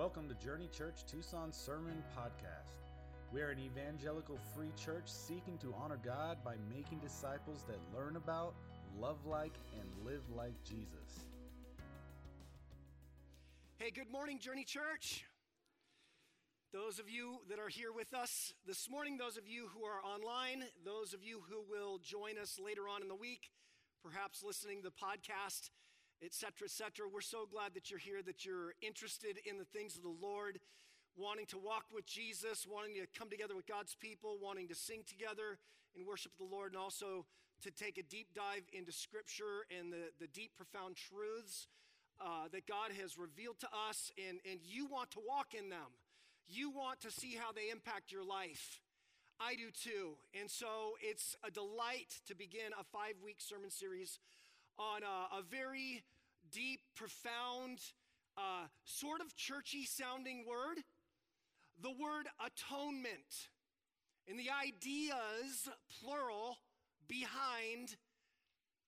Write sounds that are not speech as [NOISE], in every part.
Welcome to Journey Church Tucson Sermon Podcast. We are an evangelical free church seeking to honor God by making disciples that learn about, love like, and live like Jesus. Hey, good morning, Journey Church. Those of you that are here with us this morning, those of you who are online, those of you who will join us later on in the week, perhaps listening to the podcast, etc., etc. We're so glad that you're here, that you're interested in the things of the Lord, wanting to walk with Jesus, wanting to come together with God's people, wanting to sing together and worship the Lord, and also to take a deep dive into Scripture and the, the deep, profound truths uh, that God has revealed to us, and, and you want to walk in them. You want to see how they impact your life. I do too. And so it's a delight to begin a five week sermon series on a, a very deep, profound, uh, sort of churchy sounding word the word atonement and the ideas, plural, behind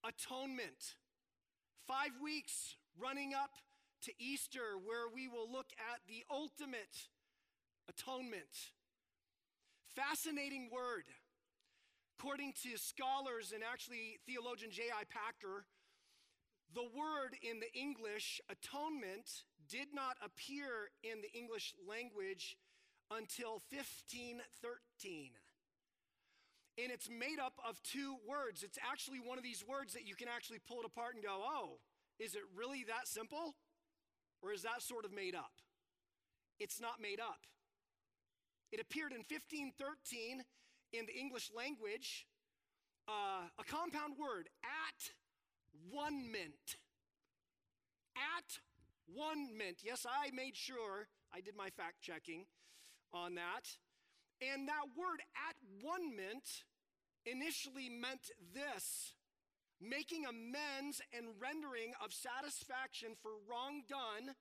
atonement. Five weeks running up to Easter, where we will look at the ultimate atonement. Fascinating word. According to scholars and actually theologian J.I. Packer, the word in the English, atonement, did not appear in the English language until 1513. And it's made up of two words. It's actually one of these words that you can actually pull it apart and go, oh, is it really that simple? Or is that sort of made up? It's not made up. It appeared in 1513 in the English language, uh, a compound word, at one mint. At one mint. Yes, I made sure I did my fact checking on that. And that word at one mint initially meant this making amends and rendering of satisfaction for wrong done,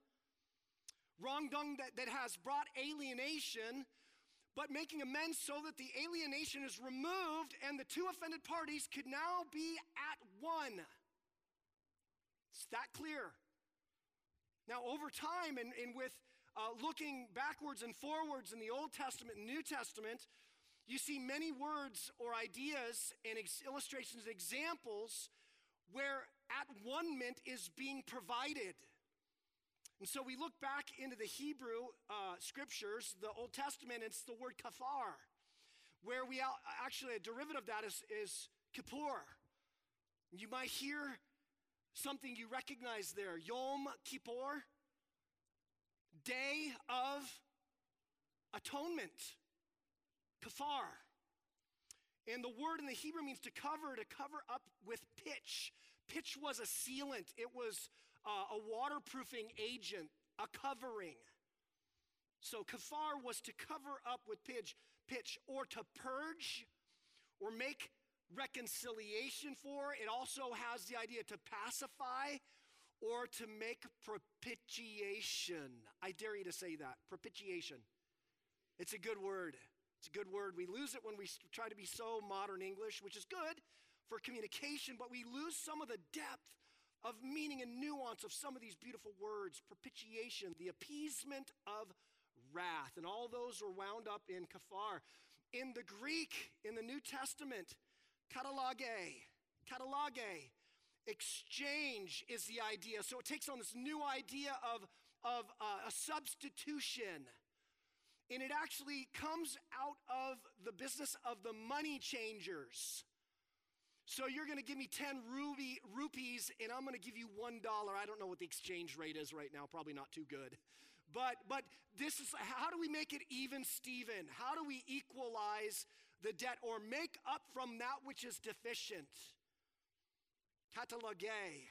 wrong done that, that has brought alienation, but making amends so that the alienation is removed and the two offended parties could now be at one. It's that clear. Now, over time, and, and with uh, looking backwards and forwards in the Old Testament and New Testament, you see many words or ideas and ex- illustrations, examples where at one mint is being provided. And so we look back into the Hebrew uh, scriptures, the Old Testament, it's the word kafar, where we actually, a derivative of that is, is kippur. You might hear something you recognize there Yom Kippur, Day of Atonement, kafar. And the word in the Hebrew means to cover, to cover up with pitch. Pitch was a sealant, it was uh, a waterproofing agent, a covering. So kafar was to cover up with pitch, pitch or to purge or make reconciliation for. It also has the idea to pacify or to make propitiation. I dare you to say that propitiation. It's a good word. It's a good word. We lose it when we try to be so modern English, which is good for communication, but we lose some of the depth of meaning and nuance of some of these beautiful words propitiation, the appeasement of wrath. And all those were wound up in kafar. In the Greek, in the New Testament, Katalage, katalage, exchange is the idea. So it takes on this new idea of, of uh, a substitution. And it actually comes out of the business of the money changers. So you're going to give me 10 ruby, rupees and I'm going to give you $1. I don't know what the exchange rate is right now, probably not too good. But but this is how do we make it even Steven? How do we equalize the debt or make up from that which is deficient. Katalage.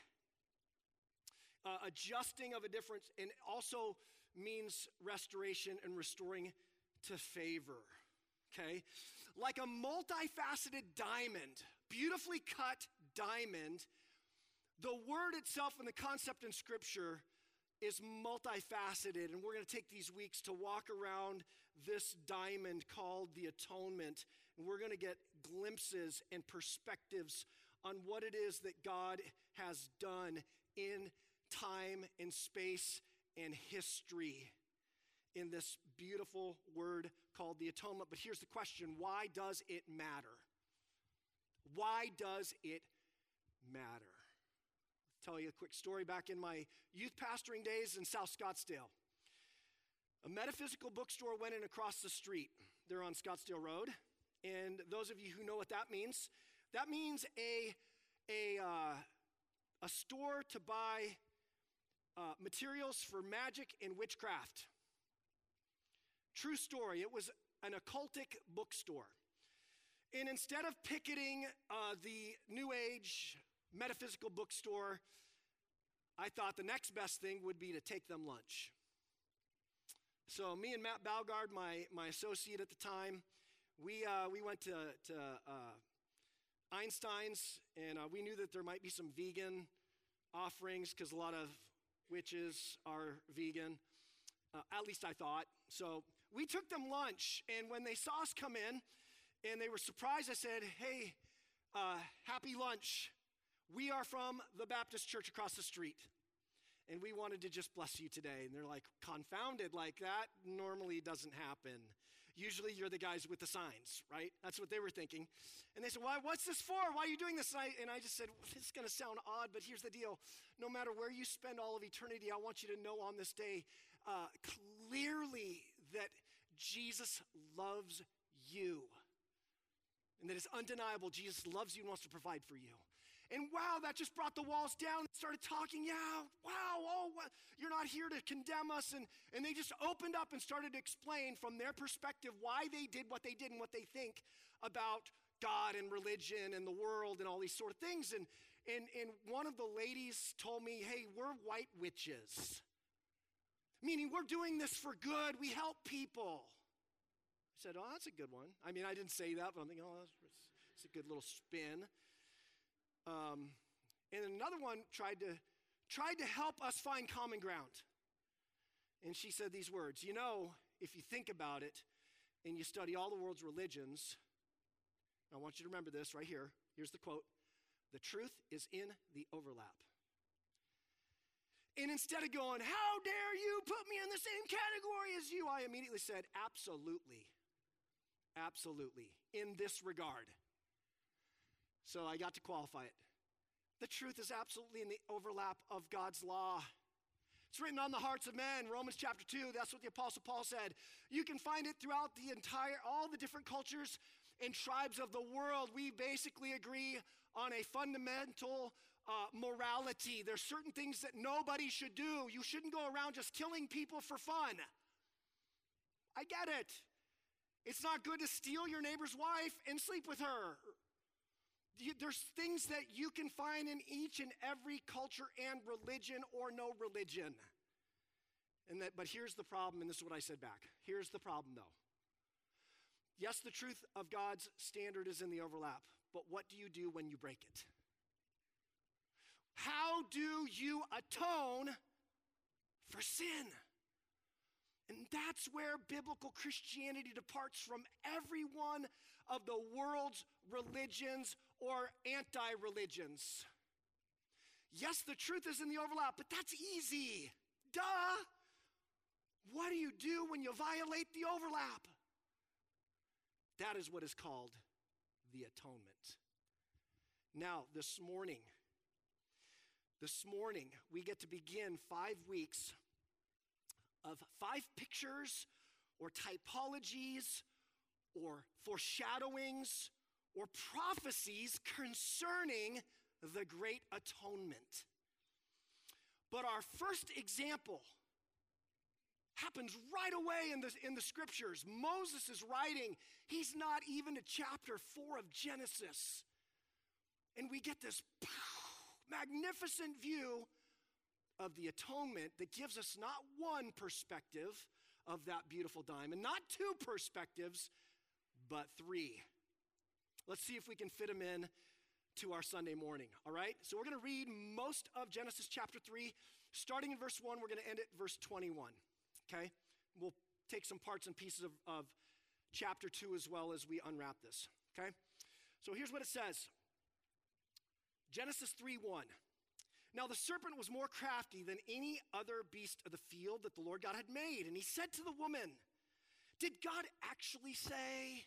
Uh, adjusting of a difference, and also means restoration and restoring to favor. Okay? Like a multifaceted diamond, beautifully cut diamond, the word itself and the concept in Scripture is multifaceted, and we're going to take these weeks to walk around this diamond called the atonement, and we're going to get glimpses and perspectives on what it is that God has done in time and space and history. in this beautiful word called the atonement. But here's the question why does it matter? Why does it matter? I'll tell you a quick story back in my youth pastoring days in South Scottsdale. A metaphysical bookstore went in across the street. They're on Scottsdale Road. And those of you who know what that means, that means a, a, uh, a store to buy uh, materials for magic and witchcraft. True story. It was an occultic bookstore. And instead of picketing uh, the New Age metaphysical bookstore, I thought the next best thing would be to take them lunch. So, me and Matt Balgard, my, my associate at the time, we, uh, we went to, to uh, Einstein's, and uh, we knew that there might be some vegan offerings because a lot of witches are vegan. Uh, at least I thought. So we took them lunch, and when they saw us come in and they were surprised, I said, Hey, uh, happy lunch. We are from the Baptist church across the street, and we wanted to just bless you today. And they're like, confounded, like that normally doesn't happen. Usually you're the guys with the signs, right? That's what they were thinking. And they said, Why, what's this for? Why are you doing this? And I, and I just said, well, This is going to sound odd, but here's the deal. No matter where you spend all of eternity, I want you to know on this day uh, clearly that Jesus loves you. And that it's undeniable. Jesus loves you and wants to provide for you. And wow, that just brought the walls down and started talking. Yeah, wow, oh, what? you're not here to condemn us. And, and they just opened up and started to explain from their perspective why they did what they did and what they think about God and religion and the world and all these sort of things. And, and, and one of the ladies told me, hey, we're white witches, meaning we're doing this for good. We help people. I said, oh, that's a good one. I mean, I didn't say that, but I'm thinking, oh, that's, a good little spin. Um, and another one tried to, tried to help us find common ground. And she said these words You know, if you think about it and you study all the world's religions, I want you to remember this right here. Here's the quote The truth is in the overlap. And instead of going, How dare you put me in the same category as you, I immediately said, Absolutely. Absolutely. In this regard. So I got to qualify it. The truth is absolutely in the overlap of God's law. It's written on the hearts of men, Romans chapter 2. That's what the Apostle Paul said. You can find it throughout the entire, all the different cultures and tribes of the world. We basically agree on a fundamental uh, morality. There's certain things that nobody should do. You shouldn't go around just killing people for fun. I get it. It's not good to steal your neighbor's wife and sleep with her there's things that you can find in each and every culture and religion or no religion. And that, but here's the problem, and this is what I said back. Here's the problem, though. Yes, the truth of God's standard is in the overlap, but what do you do when you break it? How do you atone for sin? And that's where biblical Christianity departs from every one of the world's religions or anti religions. Yes, the truth is in the overlap, but that's easy. Duh. What do you do when you violate the overlap? That is what is called the atonement. Now, this morning, this morning, we get to begin five weeks of five pictures or typologies or foreshadowings or prophecies concerning the great atonement. But our first example happens right away in the, in the scriptures. Moses is writing, he's not even to chapter four of Genesis. And we get this magnificent view of the atonement that gives us not one perspective of that beautiful diamond, not two perspectives, but three. Let's see if we can fit them in to our Sunday morning, all right? So we're going to read most of Genesis chapter 3, starting in verse 1. We're going to end at verse 21, okay? We'll take some parts and pieces of, of chapter 2 as well as we unwrap this, okay? So here's what it says Genesis 3 1. Now the serpent was more crafty than any other beast of the field that the Lord God had made. And he said to the woman, Did God actually say,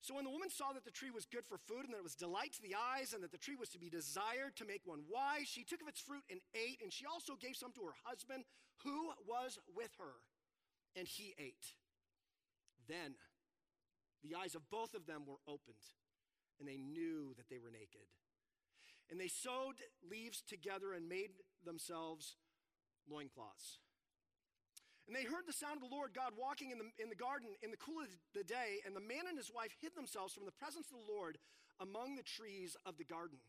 So when the woman saw that the tree was good for food and that it was delight to the eyes and that the tree was to be desired to make one wise, she took of its fruit and ate, and she also gave some to her husband who was with her, and he ate. Then the eyes of both of them were opened, and they knew that they were naked. And they sewed leaves together and made themselves loincloths. And they heard the sound of the Lord God walking in the, in the garden in the cool of the day, and the man and his wife hid themselves from the presence of the Lord among the trees of the garden.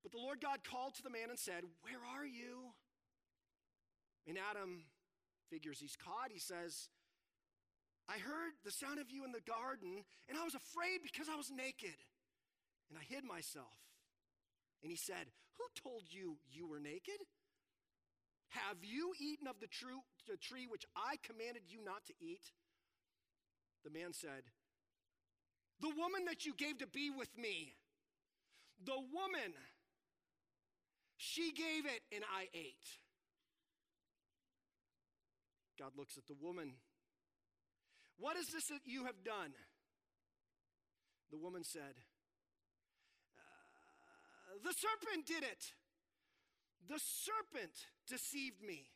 But the Lord God called to the man and said, Where are you? And Adam figures he's caught. He says, I heard the sound of you in the garden, and I was afraid because I was naked, and I hid myself. And he said, Who told you you were naked? Have you eaten of the, true, the tree which I commanded you not to eat? The man said, The woman that you gave to be with me, the woman, she gave it and I ate. God looks at the woman. What is this that you have done? The woman said, uh, the serpent did it. The serpent deceived me,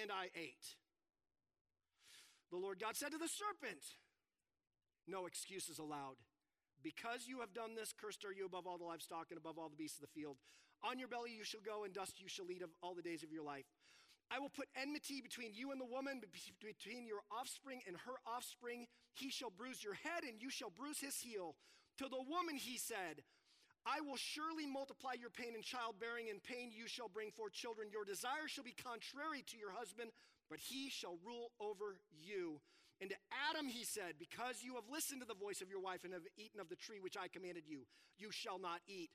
and I ate. The Lord God said to the serpent, No excuses allowed. Because you have done this, cursed are you above all the livestock and above all the beasts of the field. On your belly you shall go, and dust you shall eat of all the days of your life. I will put enmity between you and the woman, between your offspring and her offspring. He shall bruise your head, and you shall bruise his heel. To the woman he said, I will surely multiply your pain in childbearing. and pain you shall bring forth children. Your desire shall be contrary to your husband, but he shall rule over you. And to Adam he said, Because you have listened to the voice of your wife and have eaten of the tree which I commanded you, you shall not eat.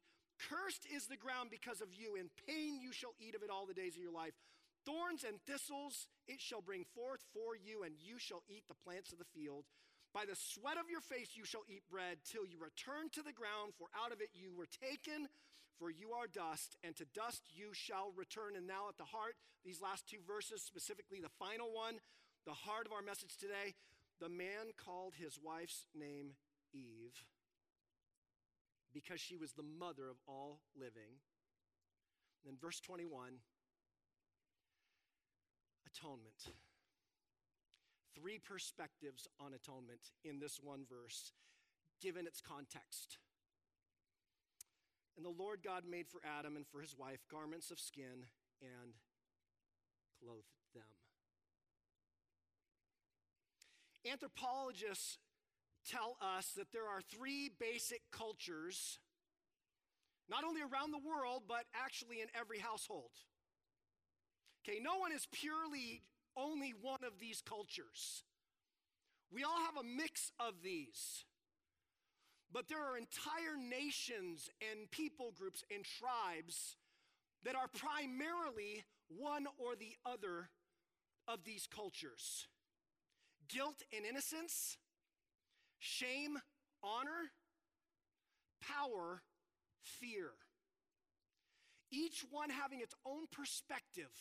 Cursed is the ground because of you. In pain you shall eat of it all the days of your life. Thorns and thistles it shall bring forth for you, and you shall eat the plants of the field. By the sweat of your face you shall eat bread till you return to the ground, for out of it you were taken, for you are dust, and to dust you shall return. And now at the heart, these last two verses, specifically the final one, the heart of our message today, the man called his wife's name Eve because she was the mother of all living. And then verse 21 atonement three perspectives on atonement in this one verse, given its context. And the Lord God made for Adam and for his wife garments of skin and clothed them. Anthropologists tell us that there are three basic cultures, not only around the world, but actually in every household. Okay, no one is purely only one of these cultures. We all have a mix of these. But there are entire nations and people groups and tribes that are primarily one or the other of these cultures guilt and innocence, shame, honor, power, fear. Each one having its own perspective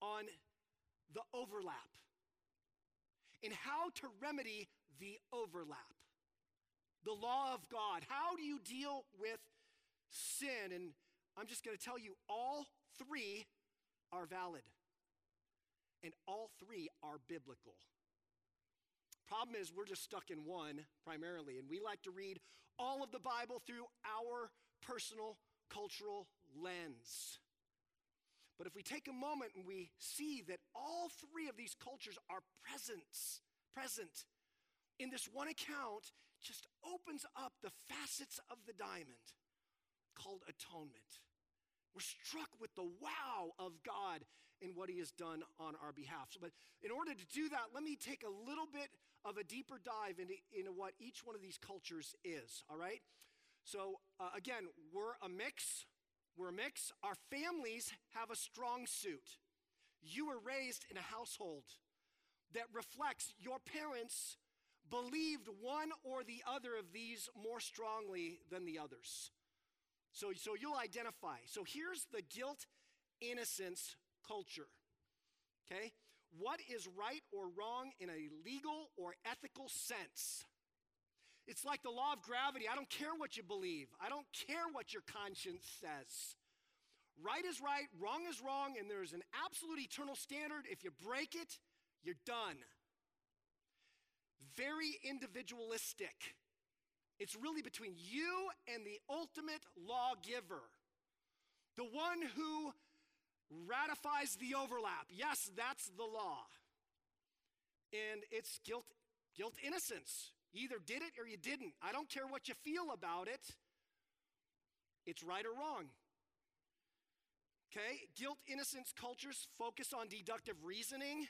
on the overlap and how to remedy the overlap. The law of God. How do you deal with sin? And I'm just going to tell you all three are valid, and all three are biblical. Problem is, we're just stuck in one primarily, and we like to read all of the Bible through our personal cultural lens. But if we take a moment and we see that all three of these cultures are present, present in this one account, just opens up the facets of the diamond called atonement. We're struck with the wow of God and what He has done on our behalf. But in order to do that, let me take a little bit of a deeper dive into, into what each one of these cultures is, all right? So, uh, again, we're a mix. We're a mix. Our families have a strong suit. You were raised in a household that reflects your parents believed one or the other of these more strongly than the others. So, so you'll identify. So here's the guilt innocence culture. Okay? What is right or wrong in a legal or ethical sense? It's like the law of gravity. I don't care what you believe, I don't care what your conscience says. Right is right, wrong is wrong, and there's an absolute eternal standard. If you break it, you're done. Very individualistic. It's really between you and the ultimate lawgiver, the one who ratifies the overlap. Yes, that's the law. And it's guilt, guilt innocence. Either did it or you didn't. I don't care what you feel about it. It's right or wrong. Okay? Guilt innocence cultures focus on deductive reasoning,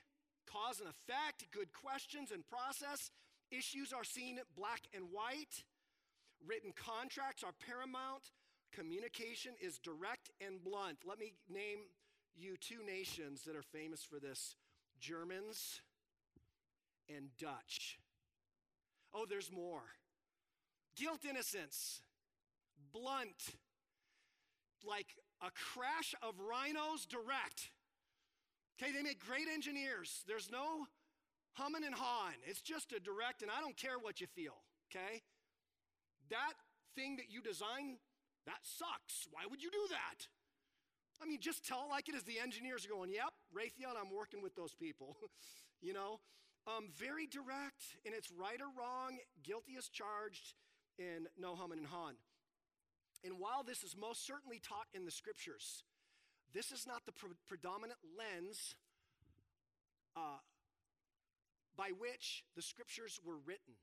cause and effect, good questions and process. Issues are seen black and white. Written contracts are paramount. Communication is direct and blunt. Let me name you two nations that are famous for this Germans and Dutch. Oh, there's more. Guilt, innocence, blunt, like a crash of rhinos direct. Okay, they make great engineers. There's no humming and hawing. It's just a direct, and I don't care what you feel, okay? That thing that you design, that sucks. Why would you do that? I mean, just tell it like it is. The engineers are going, yep, Raytheon, I'm working with those people. [LAUGHS] you know? Um, very direct, and it's right or wrong, guilty as charged, in no humming and Han. And while this is most certainly taught in the scriptures, this is not the pre- predominant lens uh, by which the scriptures were written.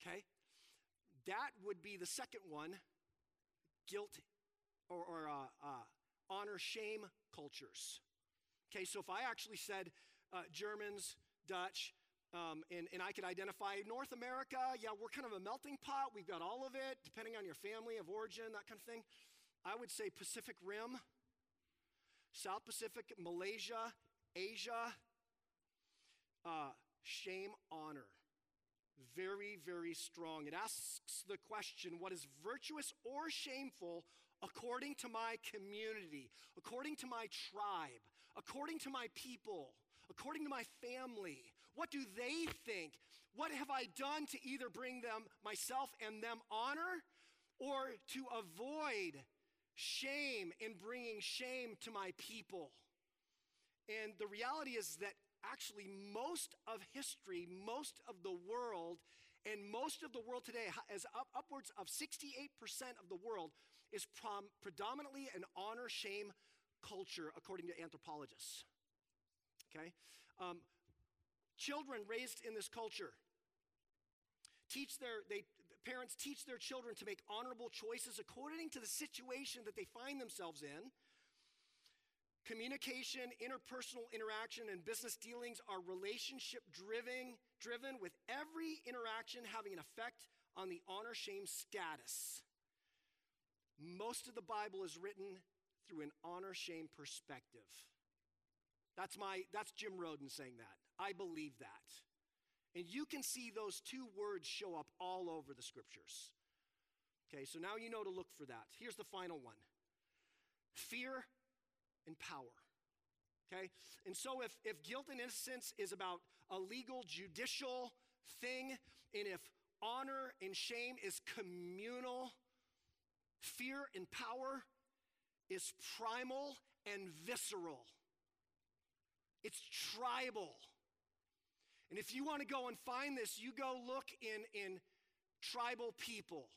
Okay? That would be the second one guilt or, or uh, uh, honor shame cultures. Okay, so if I actually said uh, Germans, Dutch, um, and, and I could identify North America, yeah, we're kind of a melting pot. We've got all of it, depending on your family of origin, that kind of thing. I would say Pacific Rim, South Pacific, Malaysia, Asia, uh, shame, honor. Very, very strong. It asks the question what is virtuous or shameful according to my community, according to my tribe, according to my people, according to my family? What do they think? What have I done to either bring them, myself and them honor, or to avoid shame in bringing shame to my people? And the reality is that actually most of history, most of the world, and most of the world today, as up, upwards of 68% of the world, is prom, predominantly an honor shame culture, according to anthropologists. Okay? Um, children raised in this culture teach their they parents teach their children to make honorable choices according to the situation that they find themselves in communication interpersonal interaction and business dealings are relationship driven driven with every interaction having an effect on the honor shame status most of the Bible is written through an honor shame perspective. That's my that's Jim Roden saying that. I believe that. And you can see those two words show up all over the scriptures. Okay, so now you know to look for that. Here's the final one. Fear and power. Okay? And so if if guilt and innocence is about a legal judicial thing and if honor and shame is communal Fear and power is primal and visceral, it's tribal. And if you want to go and find this, you go look in, in tribal people.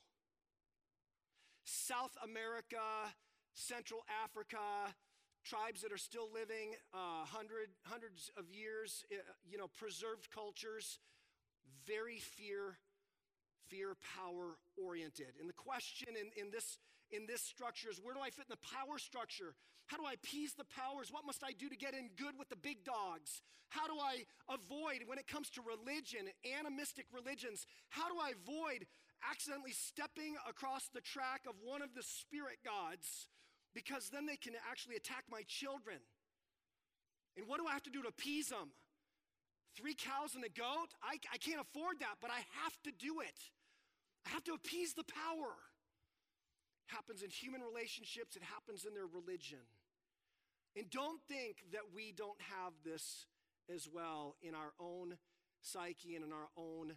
South America, Central Africa, tribes that are still living uh, hundred, hundreds of years, uh, you know, preserved cultures, very fear fear power oriented. And the question in, in this in this structure is where do I fit in the power structure? How do I appease the powers? What must I do to get in good with the big dogs? How do I avoid, when it comes to religion, animistic religions, how do I avoid accidentally stepping across the track of one of the spirit gods because then they can actually attack my children? And what do I have to do to appease them? Three cows and a goat? I, I can't afford that, but I have to do it. I have to appease the power happens in human relationships, it happens in their religion. And don't think that we don't have this as well in our own psyche and in our own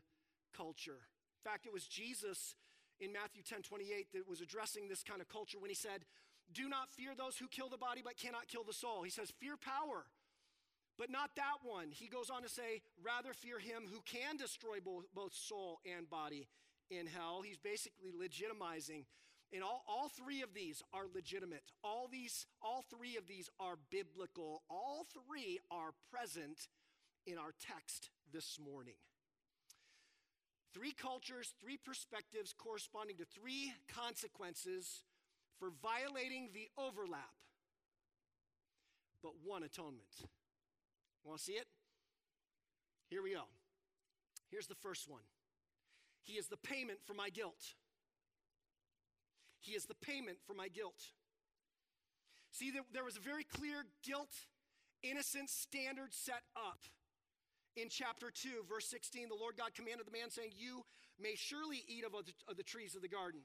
culture. In fact, it was Jesus in Matthew 10 28 that was addressing this kind of culture when he said, Do not fear those who kill the body but cannot kill the soul. He says, Fear power, but not that one. He goes on to say, Rather fear him who can destroy both, soul and body in hell. He's basically legitimizing and all, all three of these are legitimate. All these, all three of these are biblical. All three are present in our text this morning. Three cultures, three perspectives corresponding to three consequences for violating the overlap, but one atonement. Want to see it? Here we go. Here's the first one He is the payment for my guilt. He is the payment for my guilt. See, there, was a very clear guilt, innocence standard set up. In chapter 2, verse 16, the Lord God commanded the man, saying, You may surely eat of the, of the trees of the garden,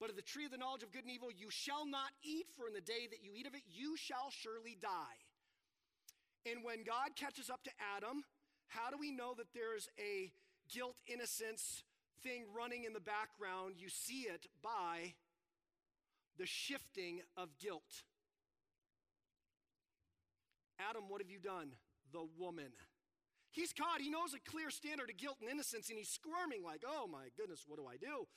but of the tree of the knowledge of good and evil you shall not eat, for in the day that you eat of it, you shall surely die. And when God catches up to Adam, how do we know that there's a guilt innocence thing running in the background? You see it by the shifting of guilt. Adam, what have you done? The woman. He's caught. He knows a clear standard of guilt and innocence, and he's squirming like, oh my goodness, what do I do?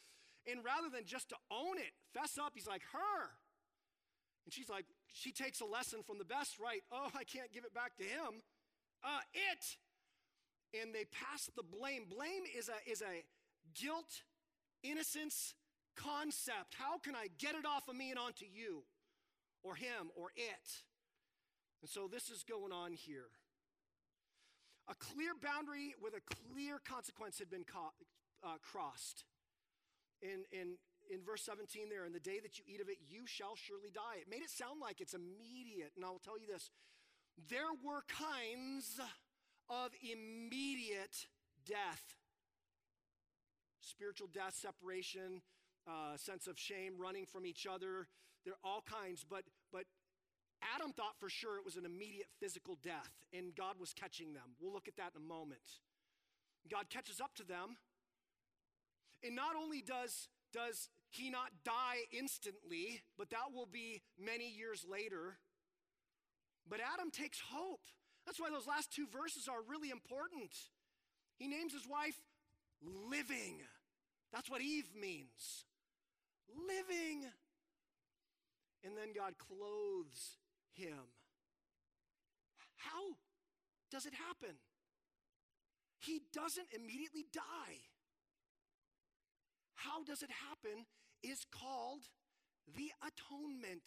And rather than just to own it, fess up, he's like, her. And she's like, she takes a lesson from the best, right? Oh, I can't give it back to him. Uh, it. And they pass the blame. Blame is a, is a guilt, innocence, concept. How can I get it off of me and onto you or him or it? And so this is going on here. A clear boundary with a clear consequence had been co- uh, crossed. In, in, in verse 17 there, in the day that you eat of it, you shall surely die. It made it sound like it's immediate. And I'll tell you this there were kinds of immediate death spiritual death, separation, uh, sense of shame, running from each other. There are all kinds, but, but Adam thought for sure it was an immediate physical death, and God was catching them. We'll look at that in a moment. God catches up to them, and not only does, does he not die instantly, but that will be many years later, but Adam takes hope. That's why those last two verses are really important. He names his wife living. That's what Eve means living. And God clothes him. How does it happen? He doesn't immediately die. How does it happen is called the atonement,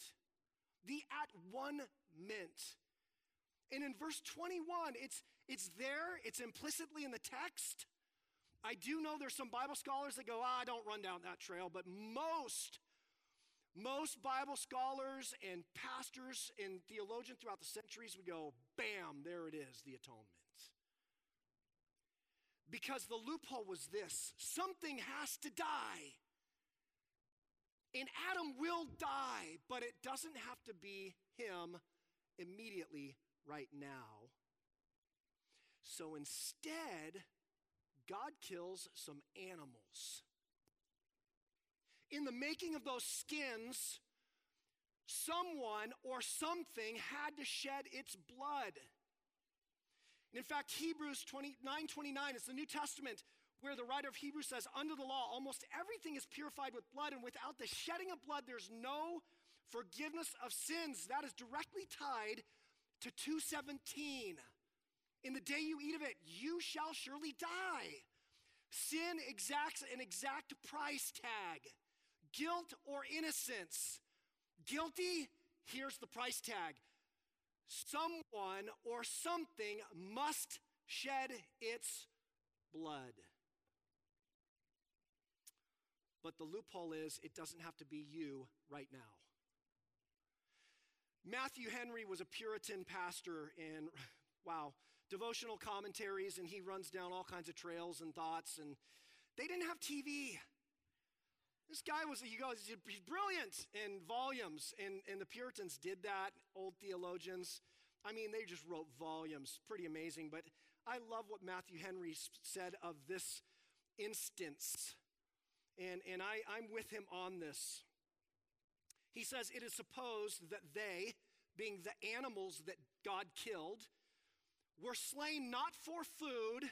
the at one mint. And in verse 21, it's, it's there, it's implicitly in the text. I do know there's some Bible scholars that go, ah, don't run down that trail, but most, most Bible scholars and pastors and theologians throughout the centuries would go, bam, there it is, the atonement. Because the loophole was this something has to die. And Adam will die, but it doesn't have to be him immediately right now. So instead, God kills some animals. In the making of those skins, someone or something had to shed its blood. And in fact, Hebrews 29 29, it's the New Testament where the writer of Hebrews says, Under the law, almost everything is purified with blood, and without the shedding of blood, there's no forgiveness of sins. That is directly tied to 217. In the day you eat of it, you shall surely die. Sin exacts an exact price tag. Guilt or innocence. Guilty, here's the price tag. Someone or something must shed its blood. But the loophole is it doesn't have to be you right now. Matthew Henry was a Puritan pastor in, [LAUGHS] wow, devotional commentaries, and he runs down all kinds of trails and thoughts, and they didn't have TV. This guy was, he goes, he's brilliant in volumes, and, and the Puritans did that, old theologians. I mean, they just wrote volumes, pretty amazing. But I love what Matthew Henry said of this instance, and, and I, I'm with him on this. He says, It is supposed that they, being the animals that God killed, were slain not for food,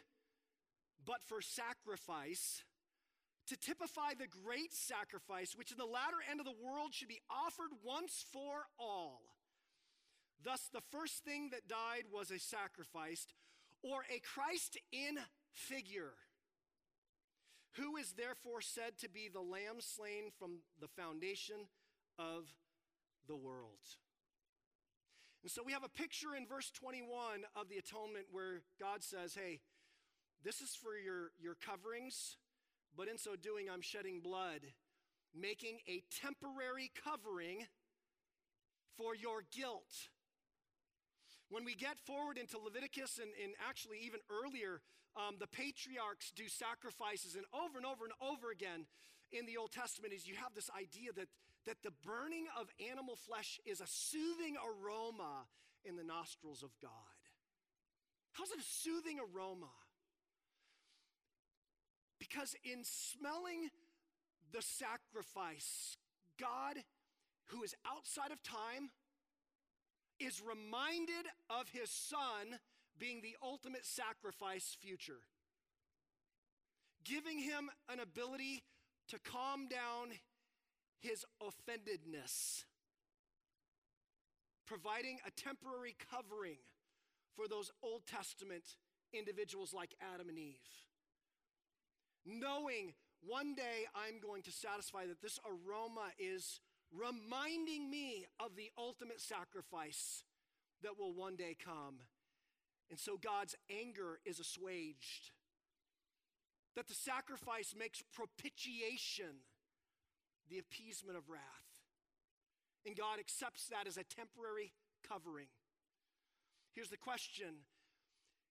but for sacrifice to typify the great sacrifice which in the latter end of the world should be offered once for all. Thus, the first thing that died was a sacrifice, or a Christ in figure, who is therefore said to be the lamb slain from the foundation of the world. And so we have a picture in verse 21 of the atonement where God says, Hey, this is for your, your coverings, but in so doing, I'm shedding blood, making a temporary covering for your guilt. When we get forward into Leviticus and, and actually even earlier, um, the patriarchs do sacrifices, and over and over and over again in the Old Testament is you have this idea that, that the burning of animal flesh is a soothing aroma in the nostrils of God. How's it a soothing aroma? Because in smelling the sacrifice, God, who is outside of time, is reminded of his son being the ultimate sacrifice future, giving him an ability to calm down his offendedness, providing a temporary covering for those Old Testament individuals like Adam and Eve knowing one day I'm going to satisfy that this aroma is reminding me of the ultimate sacrifice that will one day come. And so God's anger is assuaged. That the sacrifice makes propitiation the appeasement of wrath. And God accepts that as a temporary covering. Here's the question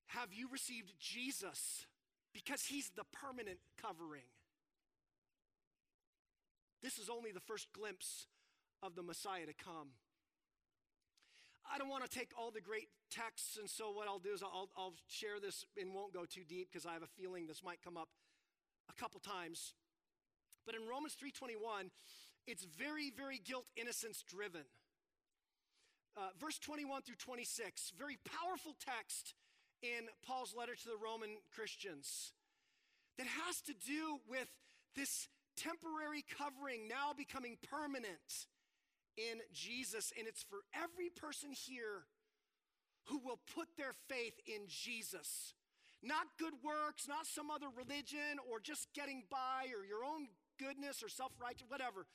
Have you received Jesus because he's the permanent covering. This is only the first glimpse of the Messiah to come. I don't want to take all the great texts, and so what I'll do is I'll, I'll share this and won't go too deep because I have a feeling this might come up a couple times. But in Romans 3:21, it's very, very guilt innocence driven. Uh, verse 21 through 26, very powerful text in Paul's letter to the Roman Christians that has to do with this temporary covering now becoming permanent in Jesus. And it's for every person here who will put their faith in Jesus. Not good works, not some other religion, or just getting by, or your own goodness, or self righteous, whatever.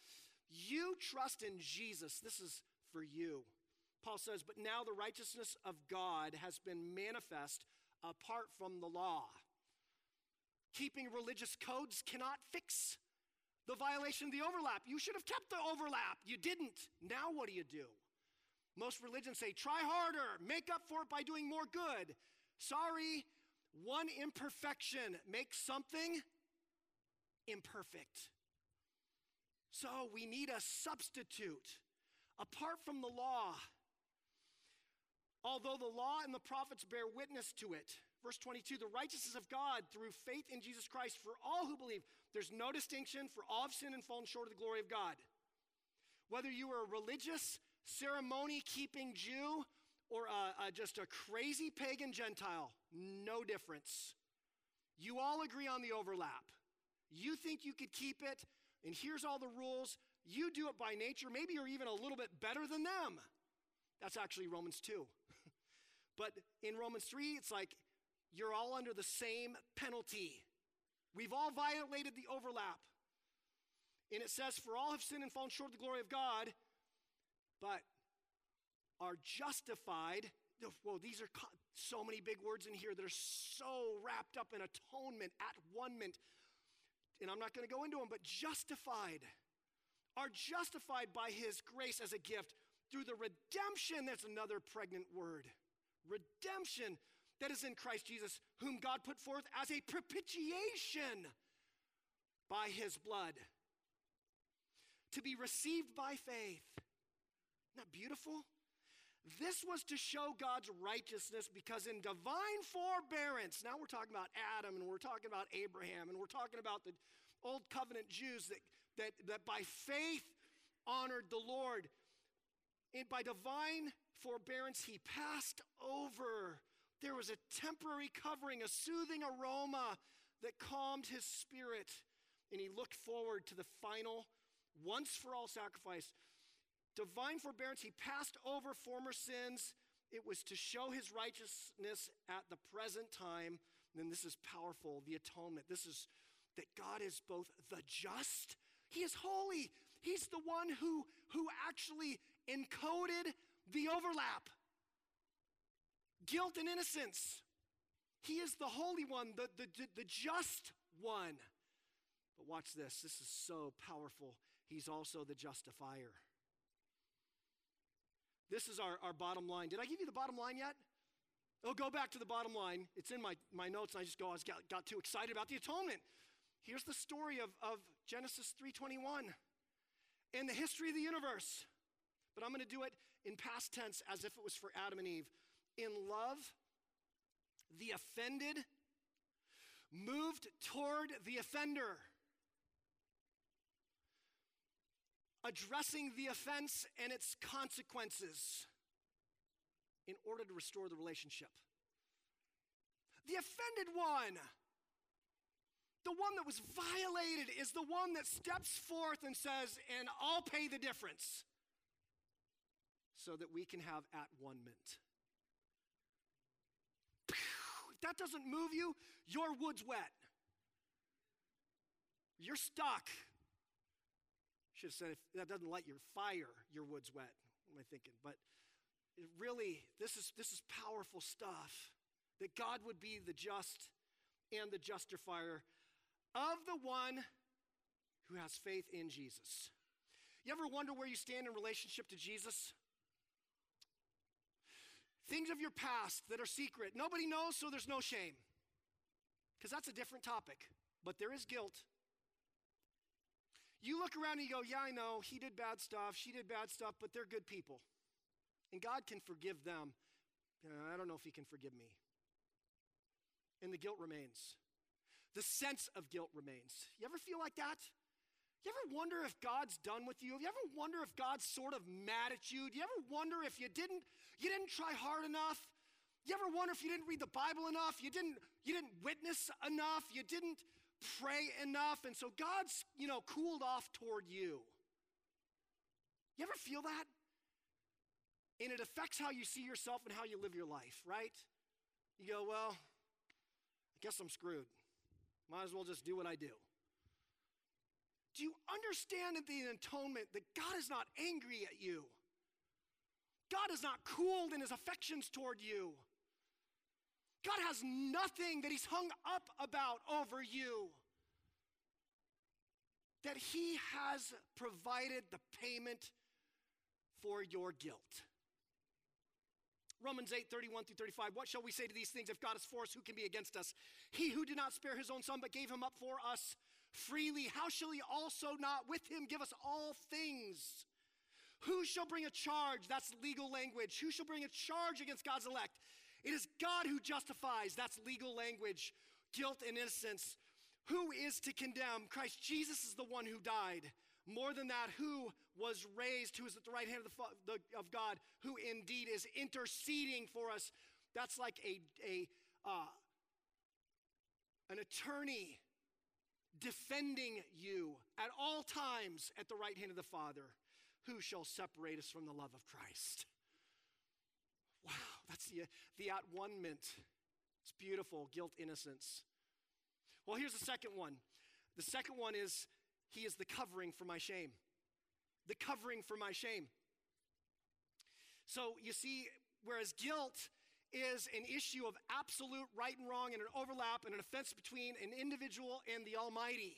You trust in Jesus. This is for you. Paul says, But now the righteousness of God has been manifest apart from the law. Keeping religious codes cannot fix the violation of the overlap. You should have kept the overlap. You didn't. Now what do you do? Most religions say, try harder, make up for it by doing more good. Sorry, one imperfection makes something imperfect. So we need a substitute. Apart from the law, although the law and the prophets bear witness to it. Verse 22 the righteousness of God through faith in Jesus Christ for all who believe. There's no distinction, for all have sinned and fallen short of the glory of God. Whether you are a religious, ceremony keeping Jew or a, a, just a crazy pagan Gentile, no difference. You all agree on the overlap. You think you could keep it, and here's all the rules. You do it by nature. Maybe you're even a little bit better than them. That's actually Romans 2. But in Romans 3, it's like you're all under the same penalty. We've all violated the overlap. And it says, For all have sinned and fallen short of the glory of God, but are justified. Whoa, these are so many big words in here that are so wrapped up in atonement, at one ment. And I'm not going to go into them, but justified. Are justified by his grace as a gift through the redemption. That's another pregnant word. Redemption that is in Christ Jesus, whom God put forth as a propitiation by his blood to be received by faith. Isn't that beautiful? This was to show God's righteousness because in divine forbearance, now we're talking about Adam and we're talking about Abraham and we're talking about the old covenant Jews that, that, that by faith honored the Lord. And by divine forbearance, he passed over. There was a temporary covering, a soothing aroma that calmed his spirit. And he looked forward to the final, once for all sacrifice divine forbearance, he passed over former sins. It was to show his righteousness at the present time. And this is powerful the atonement. This is that God is both the just, he is holy. He's the one who, who actually encoded the overlap guilt and innocence. He is the holy one, the, the, the just one. But watch this this is so powerful. He's also the justifier. This is our, our bottom line. Did I give you the bottom line yet? Oh, go back to the bottom line. It's in my, my notes, and I just go, I got, got too excited about the atonement. Here's the story of, of Genesis 3:21 in the history of the universe. But I'm going to do it in past tense as if it was for Adam and Eve. In love, the offended moved toward the offender. addressing the offense and its consequences in order to restore the relationship. The offended one, the one that was violated, is the one that steps forth and says, and I'll pay the difference so that we can have at one mint. If that doesn't move you, your wood's wet. You're stuck. Should have said, if that doesn't light your fire, your wood's wet. What am I thinking? But really, this is, this is powerful stuff. That God would be the just and the justifier of the one who has faith in Jesus. You ever wonder where you stand in relationship to Jesus? Things of your past that are secret. Nobody knows, so there's no shame. Because that's a different topic. But there is guilt. You look around and you go, Yeah, I know, he did bad stuff, she did bad stuff, but they're good people. And God can forgive them. I don't know if he can forgive me. And the guilt remains. The sense of guilt remains. You ever feel like that? You ever wonder if God's done with you? You ever wonder if God's sort of mad at you? Do you ever wonder if you didn't you didn't try hard enough? You ever wonder if you didn't read the Bible enough? You didn't you didn't witness enough? You didn't pray enough. And so God's, you know, cooled off toward you. You ever feel that? And it affects how you see yourself and how you live your life, right? You go, well, I guess I'm screwed. Might as well just do what I do. Do you understand in the atonement that God is not angry at you? God is not cooled in his affections toward you. God has nothing that He's hung up about over you. That He has provided the payment for your guilt. Romans 8, 31 through 35. What shall we say to these things? If God is for us, who can be against us? He who did not spare his own son, but gave him up for us freely, how shall he also not with him give us all things? Who shall bring a charge? That's legal language. Who shall bring a charge against God's elect? It is God who justifies. That's legal language. Guilt and innocence. Who is to condemn? Christ Jesus is the one who died. More than that, who was raised, who is at the right hand of, the, of God, who indeed is interceding for us. That's like a, a uh, an attorney defending you at all times at the right hand of the Father. Who shall separate us from the love of Christ? Wow. That's the, the at one mint. It's beautiful, guilt, innocence. Well, here's the second one. The second one is He is the covering for my shame. The covering for my shame. So you see, whereas guilt is an issue of absolute right and wrong and an overlap and an offense between an individual and the Almighty,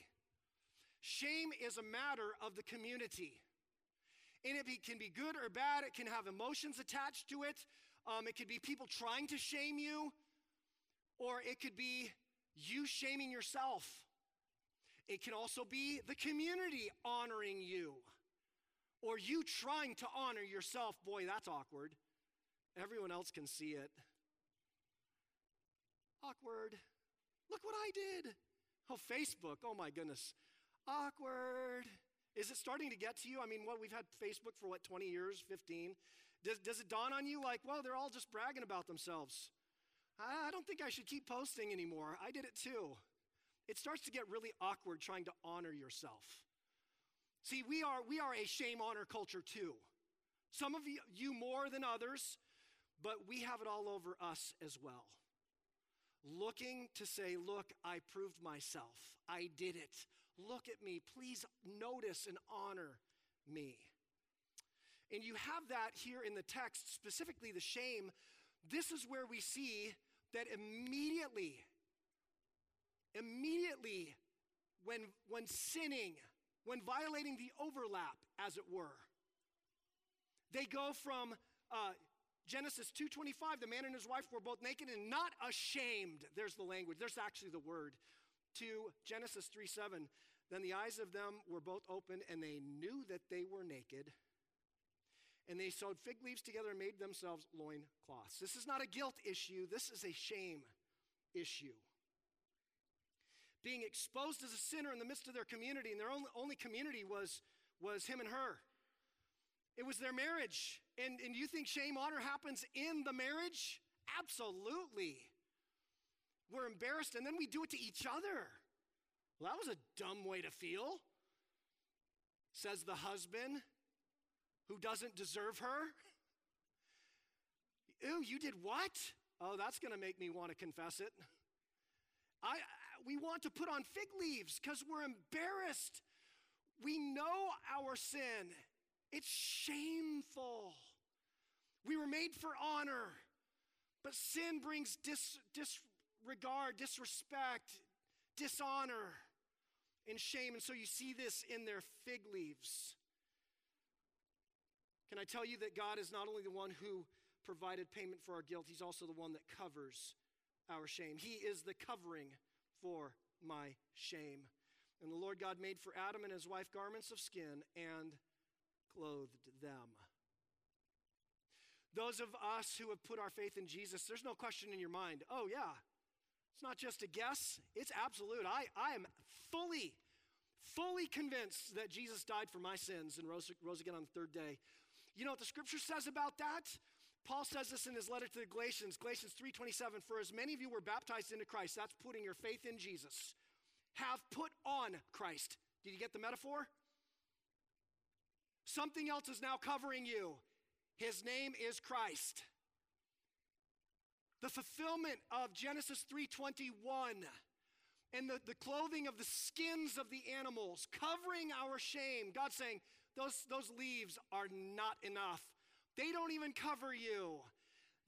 shame is a matter of the community. And it can be good or bad, it can have emotions attached to it. Um, it could be people trying to shame you, or it could be you shaming yourself. It can also be the community honoring you, or you trying to honor yourself. Boy, that's awkward. Everyone else can see it. Awkward. Look what I did. Oh, Facebook. Oh, my goodness. Awkward. Is it starting to get to you? I mean, what we've had Facebook for what, 20 years, 15? Does, does it dawn on you like, well, they're all just bragging about themselves? I don't think I should keep posting anymore. I did it too. It starts to get really awkward trying to honor yourself. See, we are, we are a shame honor culture too. Some of you, you more than others, but we have it all over us as well. Looking to say, look, I proved myself. I did it. Look at me. Please notice and honor me. And you have that here in the text, specifically the shame. This is where we see that immediately, immediately, when, when sinning, when violating the overlap, as it were, they go from uh, Genesis 2:25, the man and his wife were both naked and not ashamed. There's the language. There's actually the word. To Genesis 3:7, then the eyes of them were both open and they knew that they were naked. And they sewed fig leaves together and made themselves loin cloths. This is not a guilt issue, this is a shame issue. Being exposed as a sinner in the midst of their community, and their only, only community was, was him and her. It was their marriage. And, and you think shame honor happens in the marriage? Absolutely. We're embarrassed and then we do it to each other. Well, that was a dumb way to feel, says the husband who doesn't deserve her. Ew, you did what? Oh, that's going to make me want to confess it. I, we want to put on fig leaves because we're embarrassed. We know our sin it's shameful. We were made for honor, but sin brings dis- disregard, disrespect, dishonor, and shame. And so you see this in their fig leaves. Can I tell you that God is not only the one who provided payment for our guilt, He's also the one that covers our shame. He is the covering for my shame. And the Lord God made for Adam and his wife garments of skin and clothed them. Those of us who have put our faith in Jesus, there's no question in your mind. Oh, yeah. It's not just a guess, it's absolute. I, I am fully, fully convinced that Jesus died for my sins and rose, rose again on the third day. You know what the scripture says about that? Paul says this in his letter to the Galatians, Galatians 3:27, for as many of you were baptized into Christ, that's putting your faith in Jesus, have put on Christ. Did you get the metaphor? Something else is now covering you. His name is Christ. The fulfillment of Genesis 3:21 and the, the clothing of the skins of the animals, covering our shame. God saying, those, those leaves are not enough. They don't even cover you.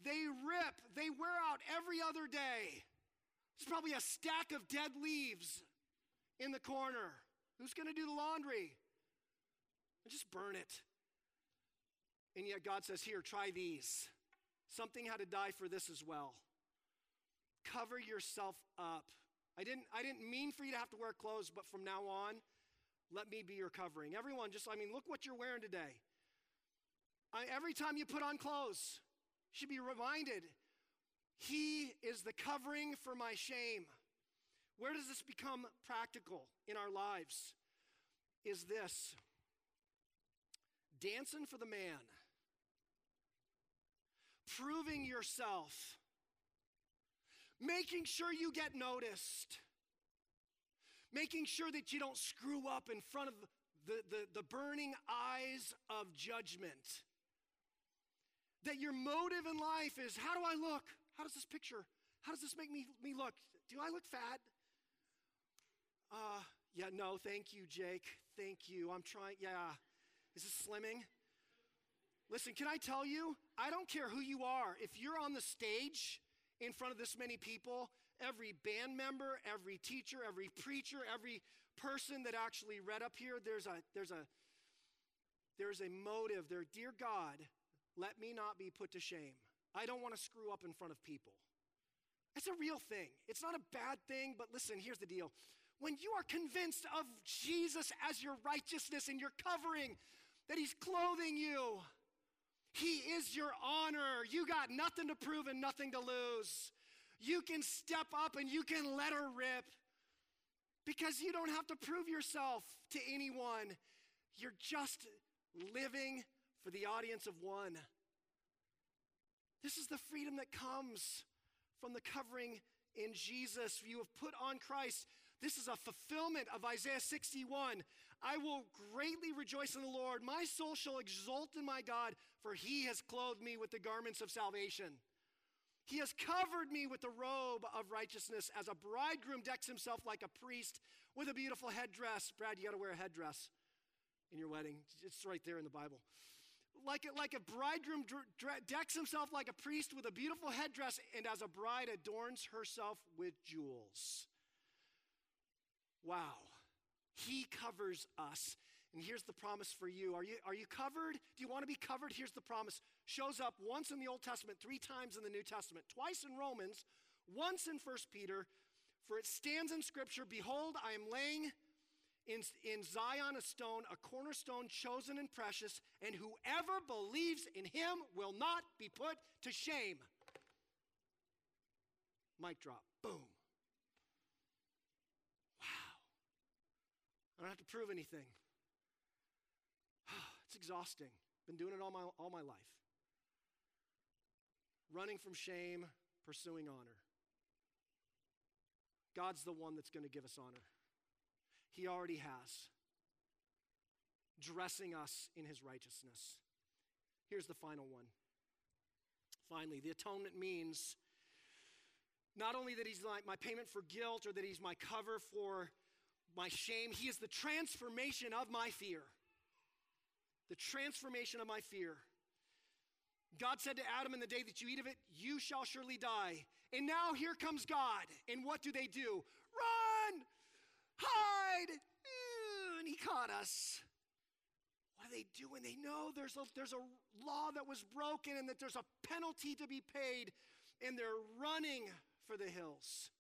They rip, they wear out every other day. There's probably a stack of dead leaves in the corner. Who's going to do the laundry? Just burn it. And yet God says, Here, try these. Something had to die for this as well. Cover yourself up. I didn't, I didn't mean for you to have to wear clothes, but from now on, let me be your covering. Everyone, just, I mean, look what you're wearing today. I, every time you put on clothes, you should be reminded He is the covering for my shame. Where does this become practical in our lives? Is this dancing for the man, proving yourself, making sure you get noticed, making sure that you don't screw up in front of the, the, the burning eyes of judgment. That your motive in life is how do I look? How does this picture, how does this make me, me look? Do I look fat? Uh, Yeah, no, thank you, Jake. Thank you. I'm trying. Yeah. Is this slimming? Listen, can I tell you? I don't care who you are. If you're on the stage in front of this many people, every band member, every teacher, every preacher, every person that actually read up here, there's a there's a there's a motive there. Dear God, let me not be put to shame. I don't want to screw up in front of people. It's a real thing. It's not a bad thing, but listen, here's the deal. When you are convinced of Jesus as your righteousness and your covering, that He's clothing you, He is your honor. You got nothing to prove and nothing to lose. You can step up and you can let her rip because you don't have to prove yourself to anyone. You're just living for the audience of one. This is the freedom that comes from the covering in Jesus. You have put on Christ. This is a fulfillment of Isaiah 61. I will greatly rejoice in the Lord. My soul shall exult in my God, for he has clothed me with the garments of salvation. He has covered me with the robe of righteousness as a bridegroom decks himself like a priest with a beautiful headdress. Brad, you got to wear a headdress in your wedding. It's right there in the Bible like a, like a bridegroom decks himself like a priest with a beautiful headdress, and as a bride adorns herself with jewels. Wow. He covers us. And here's the promise for you. Are you, are you covered? Do you want to be covered? Here's the promise. Shows up once in the Old Testament, three times in the New Testament, twice in Romans, once in First Peter. For it stands in Scripture Behold, I am laying in, in Zion a stone, a cornerstone chosen and precious, and whoever believes in him will not be put to shame. Mic drop. Boom. I don't have to prove anything. [SIGHS] it's exhausting. Been doing it all my, all my life. Running from shame, pursuing honor. God's the one that's going to give us honor. He already has, dressing us in his righteousness. Here's the final one. Finally, the atonement means not only that he's like my payment for guilt or that he's my cover for my shame, he is the transformation of my fear. The transformation of my fear. God said to Adam, In the day that you eat of it, you shall surely die. And now here comes God. And what do they do? Run! hide. And he caught us. What do they do when they know there's a, there's a law that was broken and that there's a penalty to be paid and they're running for the hills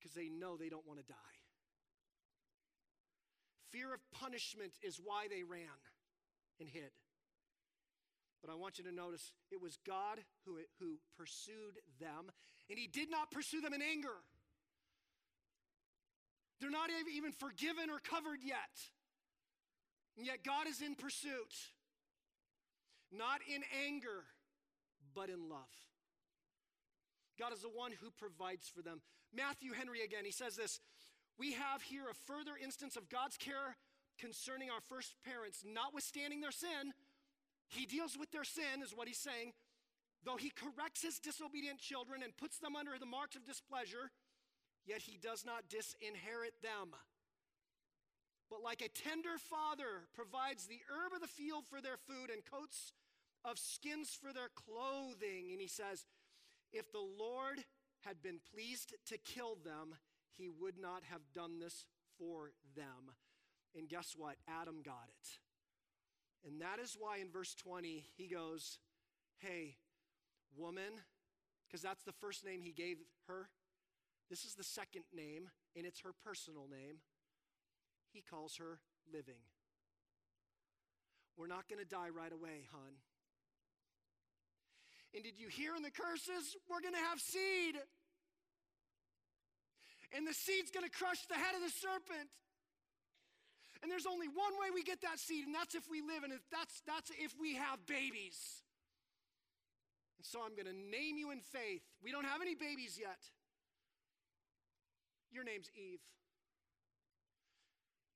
because they know they don't want to die. Fear of punishment is why they ran and hid. But I want you to notice it was God who, who pursued them, and He did not pursue them in anger. They're not even forgiven or covered yet. And yet God is in pursuit, not in anger, but in love. God is the one who provides for them. Matthew Henry again, he says this We have here a further instance of God's care concerning our first parents, notwithstanding their sin. He deals with their sin, is what he's saying. Though he corrects his disobedient children and puts them under the marks of displeasure, yet he does not disinherit them. But like a tender father provides the herb of the field for their food and coats of skins for their clothing. And he says, if the Lord had been pleased to kill them, he would not have done this for them. And guess what? Adam got it. And that is why in verse 20 he goes, Hey, woman, because that's the first name he gave her. This is the second name, and it's her personal name. He calls her living. We're not going to die right away, hon. And did you hear in the curses? We're going to have seed. And the seed's going to crush the head of the serpent. And there's only one way we get that seed, and that's if we live, and if that's, that's if we have babies. And so I'm going to name you in faith. We don't have any babies yet. Your name's Eve.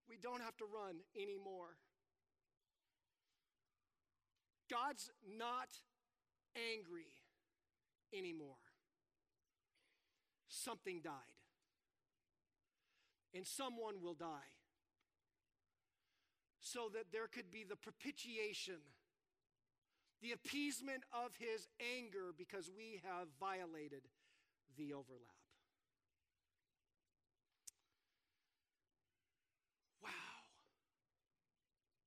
We don't have to run anymore. God's not angry anymore. Something died. and someone will die. So that there could be the propitiation, the appeasement of his anger because we have violated the overlap. Wow.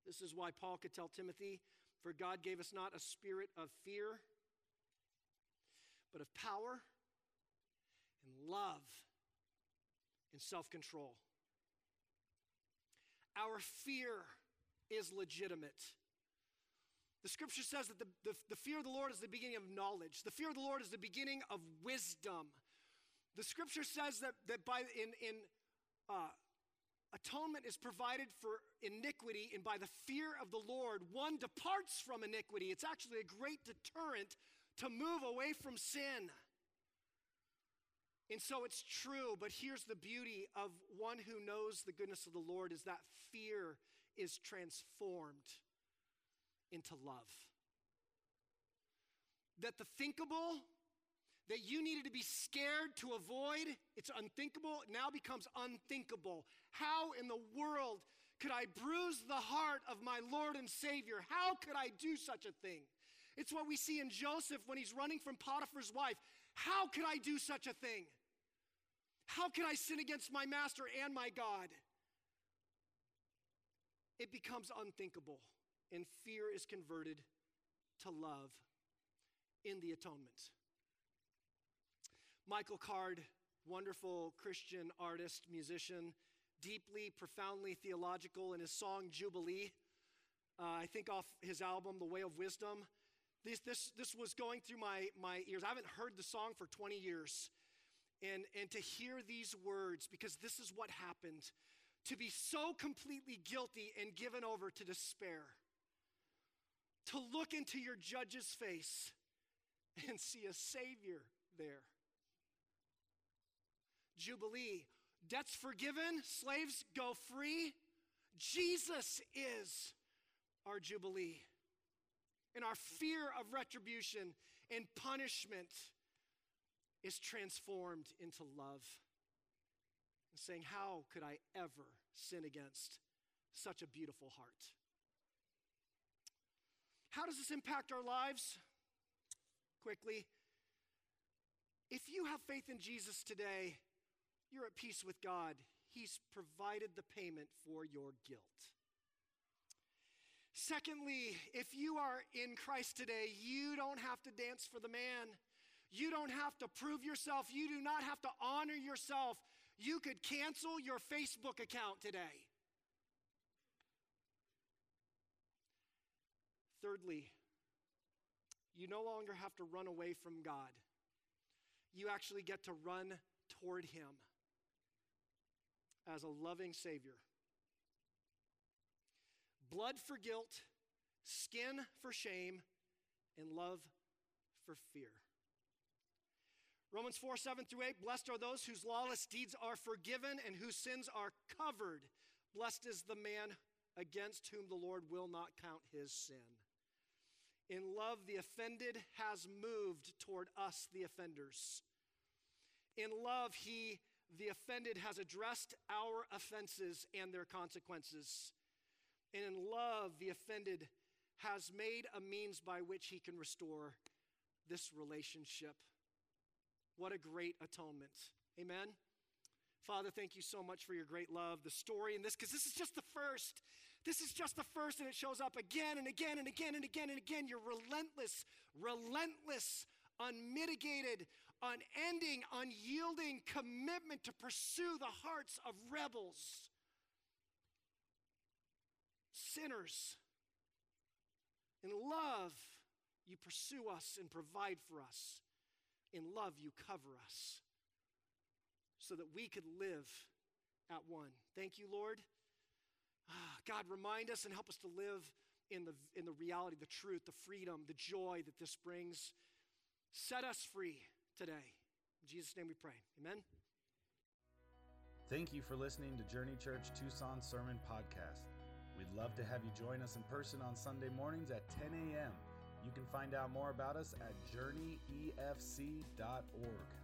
This is why Paul could tell Timothy, For God gave us not a spirit of fear, but of power and love and self control. Our fear is legitimate. The scripture says that the, the, the, fear of the Lord is the beginning of knowledge. The fear of the Lord is the beginning of wisdom. The scripture says that, that by in, in uh, atonement is provided for iniquity, and by the fear of the Lord, one departs from iniquity. It's actually a great deterrent to move away from sin. And so it's true, but here's the beauty of one who knows the goodness of the Lord is that fear is transformed into love. That the thinkable that you needed to be scared to avoid, it's unthinkable, now becomes unthinkable. How in the world could I bruise the heart of my Lord and Savior? How could I do such a thing? It's what we see in Joseph when he's running from Potiphar's wife. How could I do such a thing? How could I sin against my master and my God? It becomes unthinkable, and fear is converted to love in the atonement. Michael Card, wonderful Christian artist, musician, deeply, profoundly theological in his song Jubilee. Uh, I think off his album, The Way of Wisdom. This, this, this was going through my, my ears. I haven't heard the song for 20 years. And, and to hear these words, because this is what happened to be so completely guilty and given over to despair, to look into your judge's face and see a Savior there. Jubilee, debts forgiven, slaves go free. Jesus is our Jubilee. And our fear of retribution and punishment is transformed into love. And saying, How could I ever sin against such a beautiful heart? How does this impact our lives? Quickly, if you have faith in Jesus today, you're at peace with God. He's provided the payment for your guilt. Secondly, if you are in Christ today, you don't have to dance for the man. You don't have to prove yourself. You do not have to honor yourself. You could cancel your Facebook account today. Thirdly, you no longer have to run away from God. You actually get to run toward Him as a loving Savior. Blood for guilt, skin for shame, and love for fear. Romans 4 7 through 8 Blessed are those whose lawless deeds are forgiven and whose sins are covered. Blessed is the man against whom the Lord will not count his sin. In love, the offended has moved toward us, the offenders. In love, he, the offended, has addressed our offenses and their consequences. And in love, the offended has made a means by which he can restore this relationship. What a great atonement. Amen. Father, thank you so much for your great love, the story in this, because this is just the first. This is just the first, and it shows up again and again and again and again and again. Your relentless, relentless, unmitigated, unending, unyielding commitment to pursue the hearts of rebels, sinners. In love, you pursue us and provide for us. In love, you cover us so that we could live at one. Thank you, Lord. Ah, God, remind us and help us to live in the, in the reality, the truth, the freedom, the joy that this brings. Set us free today. In Jesus' name we pray. Amen. Thank you for listening to Journey Church Tucson Sermon Podcast. We'd love to have you join us in person on Sunday mornings at 10 a.m. You can find out more about us at journeyefc.org.